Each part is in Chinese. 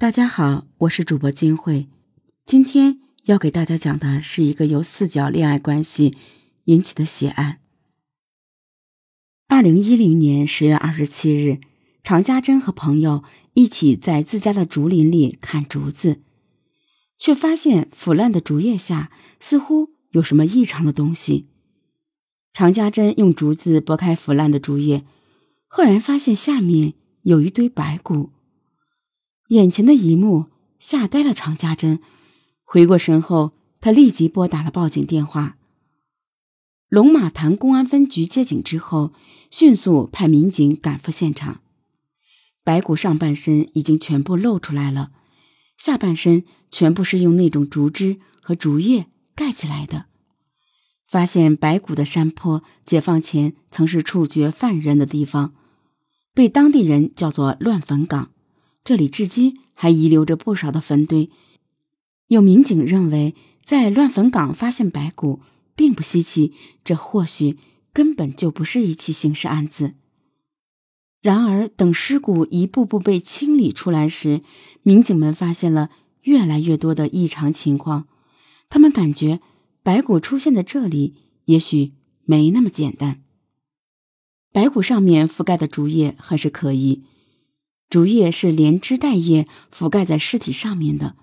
大家好，我是主播金慧，今天要给大家讲的是一个由四角恋爱关系引起的血案。二零一零年十月二十七日，常家珍和朋友一起在自家的竹林里砍竹子，却发现腐烂的竹叶下似乎有什么异常的东西。常家珍用竹子拨开腐烂的竹叶，赫然发现下面有一堆白骨。眼前的一幕吓呆了常家珍，回过神后，他立即拨打了报警电话。龙马潭公安分局接警之后，迅速派民警赶赴现场。白骨上半身已经全部露出来了，下半身全部是用那种竹枝和竹叶盖起来的。发现白骨的山坡，解放前曾是处决犯人的地方，被当地人叫做乱坟岗。这里至今还遗留着不少的坟堆，有民警认为，在乱坟岗发现白骨并不稀奇，这或许根本就不是一起刑事案子。然而，等尸骨一步步被清理出来时，民警们发现了越来越多的异常情况。他们感觉，白骨出现在这里，也许没那么简单。白骨上面覆盖的竹叶很是可疑。竹叶是连枝带叶覆盖在尸体上面的，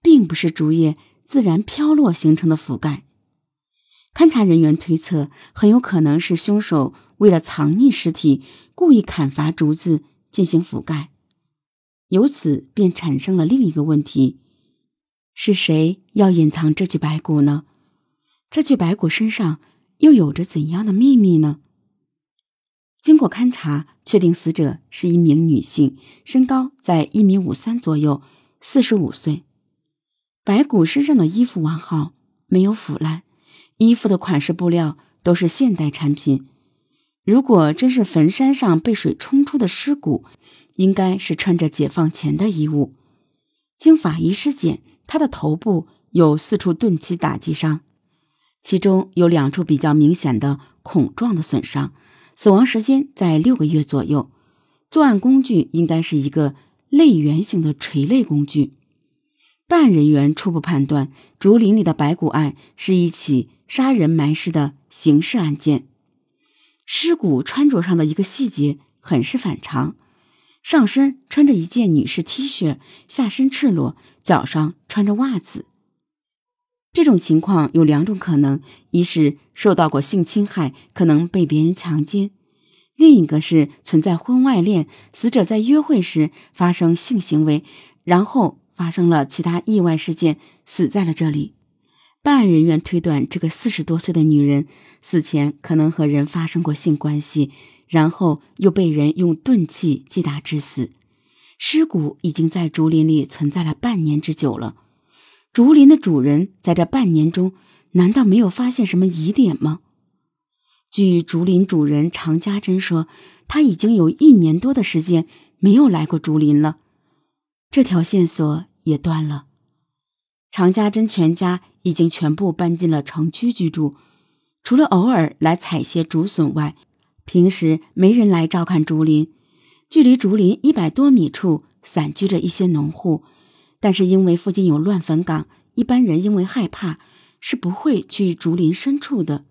并不是竹叶自然飘落形成的覆盖。勘查人员推测，很有可能是凶手为了藏匿尸体，故意砍伐竹子进行覆盖。由此便产生了另一个问题：是谁要隐藏这具白骨呢？这具白骨身上又有着怎样的秘密呢？经过勘查，确定死者是一名女性，身高在一米五三左右，四十五岁。白骨身上的衣服完好，没有腐烂，衣服的款式布料都是现代产品。如果真是坟山上被水冲出的尸骨，应该是穿着解放前的衣物。经法医尸检，她的头部有四处钝器打击伤，其中有两处比较明显的孔状的损伤。死亡时间在六个月左右，作案工具应该是一个类圆形的锤类工具。办案人员初步判断，竹林里的白骨案是一起杀人埋尸的刑事案件。尸骨穿着上的一个细节很是反常，上身穿着一件女士 T 恤，下身赤裸，脚上穿着袜子。这种情况有两种可能：一是受到过性侵害，可能被别人强奸；另一个是存在婚外恋，死者在约会时发生性行为，然后发生了其他意外事件，死在了这里。办案人员推断，这个四十多岁的女人死前可能和人发生过性关系，然后又被人用钝器击打致死。尸骨已经在竹林里存在了半年之久了。竹林的主人在这半年中，难道没有发现什么疑点吗？据竹林主人常家珍说，他已经有一年多的时间没有来过竹林了，这条线索也断了。常家珍全家已经全部搬进了城区居住，除了偶尔来采些竹笋外，平时没人来照看竹林。距离竹林一百多米处，散居着一些农户。但是因为附近有乱坟岗，一般人因为害怕是不会去竹林深处的。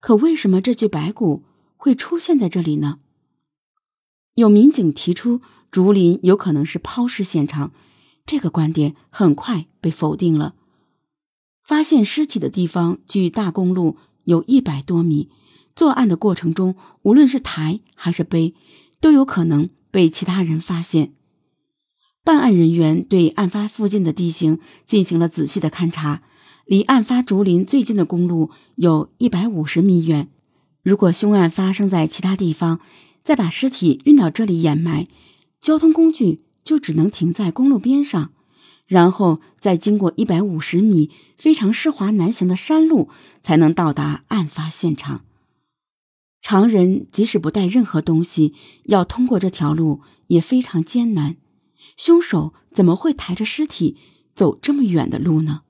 可为什么这具白骨会出现在这里呢？有民警提出竹林有可能是抛尸现场，这个观点很快被否定了。发现尸体的地方距大公路有一百多米，作案的过程中无论是抬还是背，都有可能被其他人发现。办案人员对案发附近的地形进行了仔细的勘察，离案发竹林最近的公路有一百五十米远。如果凶案发生在其他地方，再把尸体运到这里掩埋，交通工具就只能停在公路边上，然后再经过一百五十米非常湿滑难行的山路，才能到达案发现场。常人即使不带任何东西，要通过这条路也非常艰难。凶手怎么会抬着尸体走这么远的路呢？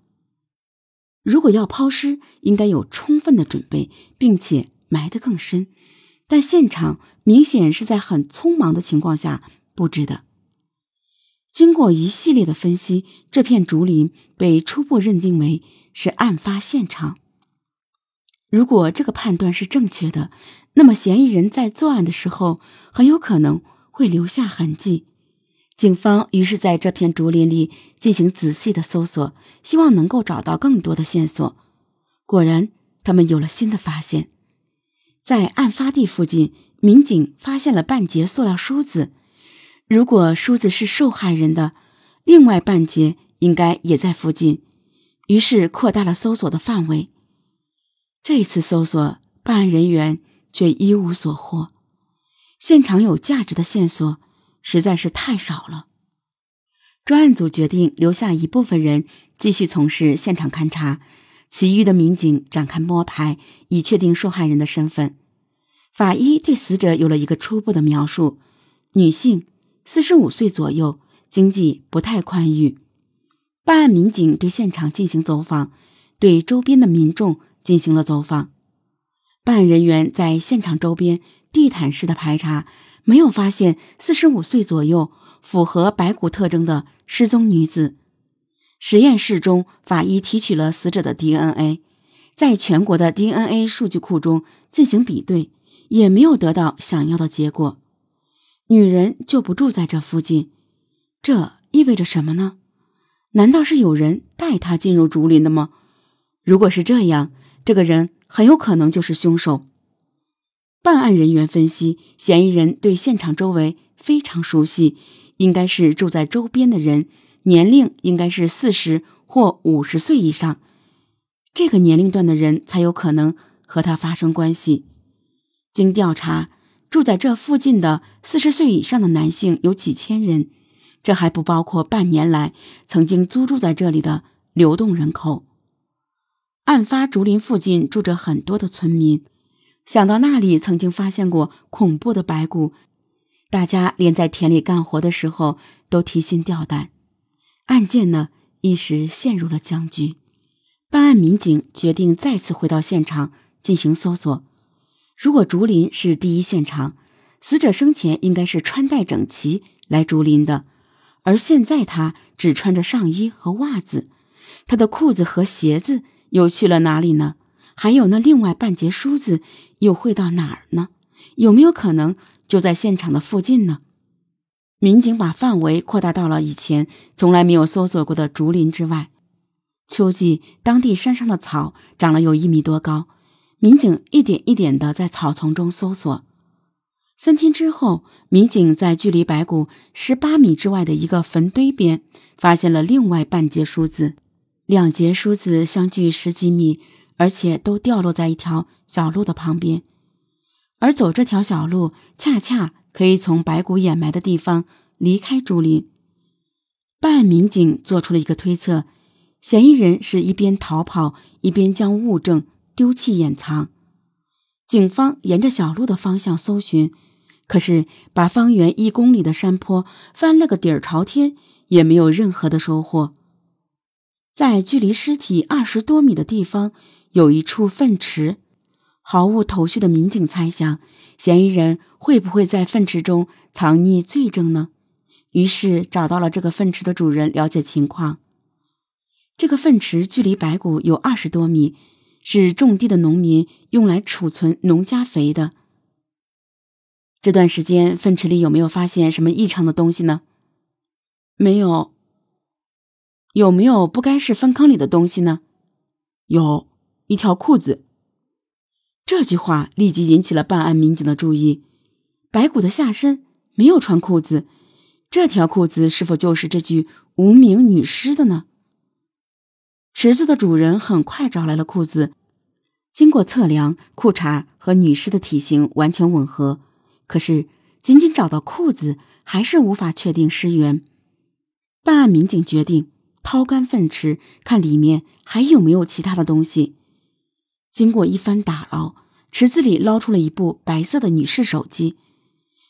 如果要抛尸，应该有充分的准备，并且埋得更深。但现场明显是在很匆忙的情况下布置的。经过一系列的分析，这片竹林被初步认定为是案发现场。如果这个判断是正确的，那么嫌疑人在作案的时候很有可能会留下痕迹。警方于是在这片竹林里进行仔细的搜索，希望能够找到更多的线索。果然，他们有了新的发现，在案发地附近，民警发现了半截塑料梳子。如果梳子是受害人的，另外半截应该也在附近，于是扩大了搜索的范围。这一次搜索，办案人员却一无所获，现场有价值的线索实在是太少了。专案组决定留下一部分人继续从事现场勘查，其余的民警展开摸排，以确定受害人的身份。法医对死者有了一个初步的描述：女性。四十五岁左右，经济不太宽裕。办案民警对现场进行走访，对周边的民众进行了走访。办案人员在现场周边地毯式的排查，没有发现四十五岁左右、符合白骨特征的失踪女子。实验室中，法医提取了死者的 DNA，在全国的 DNA 数据库中进行比对，也没有得到想要的结果。女人就不住在这附近，这意味着什么呢？难道是有人带她进入竹林的吗？如果是这样，这个人很有可能就是凶手。办案人员分析，嫌疑人对现场周围非常熟悉，应该是住在周边的人，年龄应该是四十或五十岁以上，这个年龄段的人才有可能和他发生关系。经调查。住在这附近的四十岁以上的男性有几千人，这还不包括半年来曾经租住在这里的流动人口。案发竹林附近住着很多的村民，想到那里曾经发现过恐怖的白骨，大家连在田里干活的时候都提心吊胆。案件呢一时陷入了僵局。办案民警决定再次回到现场进行搜索。如果竹林是第一现场，死者生前应该是穿戴整齐来竹林的，而现在他只穿着上衣和袜子，他的裤子和鞋子又去了哪里呢？还有那另外半截梳子又会到哪儿呢？有没有可能就在现场的附近呢？民警把范围扩大到了以前从来没有搜索过的竹林之外。秋季，当地山上的草长了有一米多高。民警一点一点地在草丛中搜索。三天之后，民警在距离白骨十八米之外的一个坟堆边，发现了另外半截梳子。两截梳子相距十几米，而且都掉落在一条小路的旁边。而走这条小路，恰恰可以从白骨掩埋的地方离开竹林。办案民警做出了一个推测：嫌疑人是一边逃跑，一边将物证。丢弃掩藏，警方沿着小路的方向搜寻，可是把方圆一公里的山坡翻了个底儿朝天，也没有任何的收获。在距离尸体二十多米的地方，有一处粪池，毫无头绪的民警猜想，嫌疑人会不会在粪池中藏匿罪证呢？于是找到了这个粪池的主人，了解情况。这个粪池距离白骨有二十多米。是种地的农民用来储存农家肥的。这段时间，粪池里有没有发现什么异常的东西呢？没有。有没有不该是粪坑里的东西呢？有一条裤子。这句话立即引起了办案民警的注意。白骨的下身没有穿裤子，这条裤子是否就是这具无名女尸的呢？池子的主人很快找来了裤子，经过测量，裤衩和女尸的体型完全吻合。可是，仅仅找到裤子还是无法确定尸源。办案民警决定掏干粪池，看里面还有没有其他的东西。经过一番打捞，池子里捞出了一部白色的女士手机，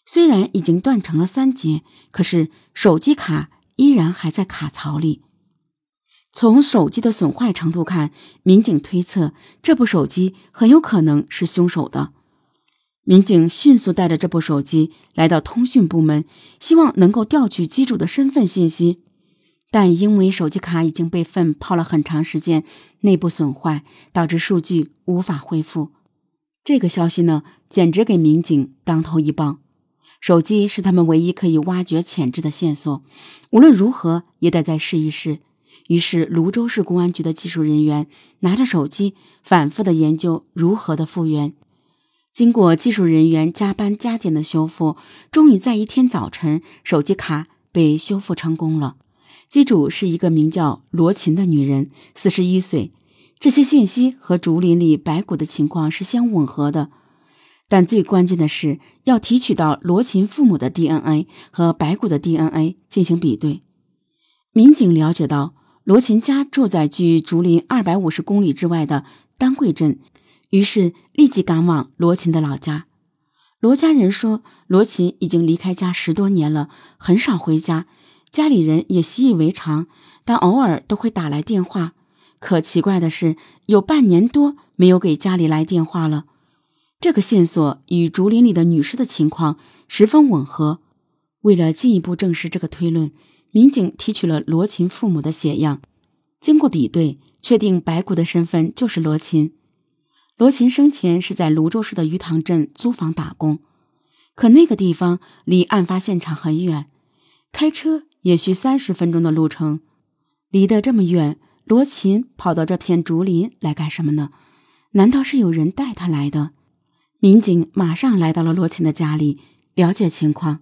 虽然已经断成了三截，可是手机卡依然还在卡槽里。从手机的损坏程度看，民警推测这部手机很有可能是凶手的。民警迅速带着这部手机来到通讯部门，希望能够调取机主的身份信息，但因为手机卡已经被粪泡了很长时间，内部损坏，导致数据无法恢复。这个消息呢，简直给民警当头一棒。手机是他们唯一可以挖掘潜质的线索，无论如何也得再试一试。于是，泸州市公安局的技术人员拿着手机，反复的研究如何的复原。经过技术人员加班加点的修复，终于在一天早晨，手机卡被修复成功了。机主是一个名叫罗琴的女人，四十一岁。这些信息和竹林里白骨的情况是相吻合的，但最关键的是要提取到罗琴父母的 DNA 和白骨的 DNA 进行比对。民警了解到，罗琴家住在距竹林二百五十公里之外的丹桂镇。于是立即赶往罗琴的老家。罗家人说，罗琴已经离开家十多年了，很少回家，家里人也习以为常，但偶尔都会打来电话。可奇怪的是，有半年多没有给家里来电话了。这个线索与竹林里的女尸的情况十分吻合。为了进一步证实这个推论，民警提取了罗琴父母的血样，经过比对，确定白骨的身份就是罗琴。罗琴生前是在泸州市的鱼塘镇租房打工，可那个地方离案发现场很远，开车也需三十分钟的路程。离得这么远，罗琴跑到这片竹林来干什么呢？难道是有人带他来的？民警马上来到了罗琴的家里，了解情况。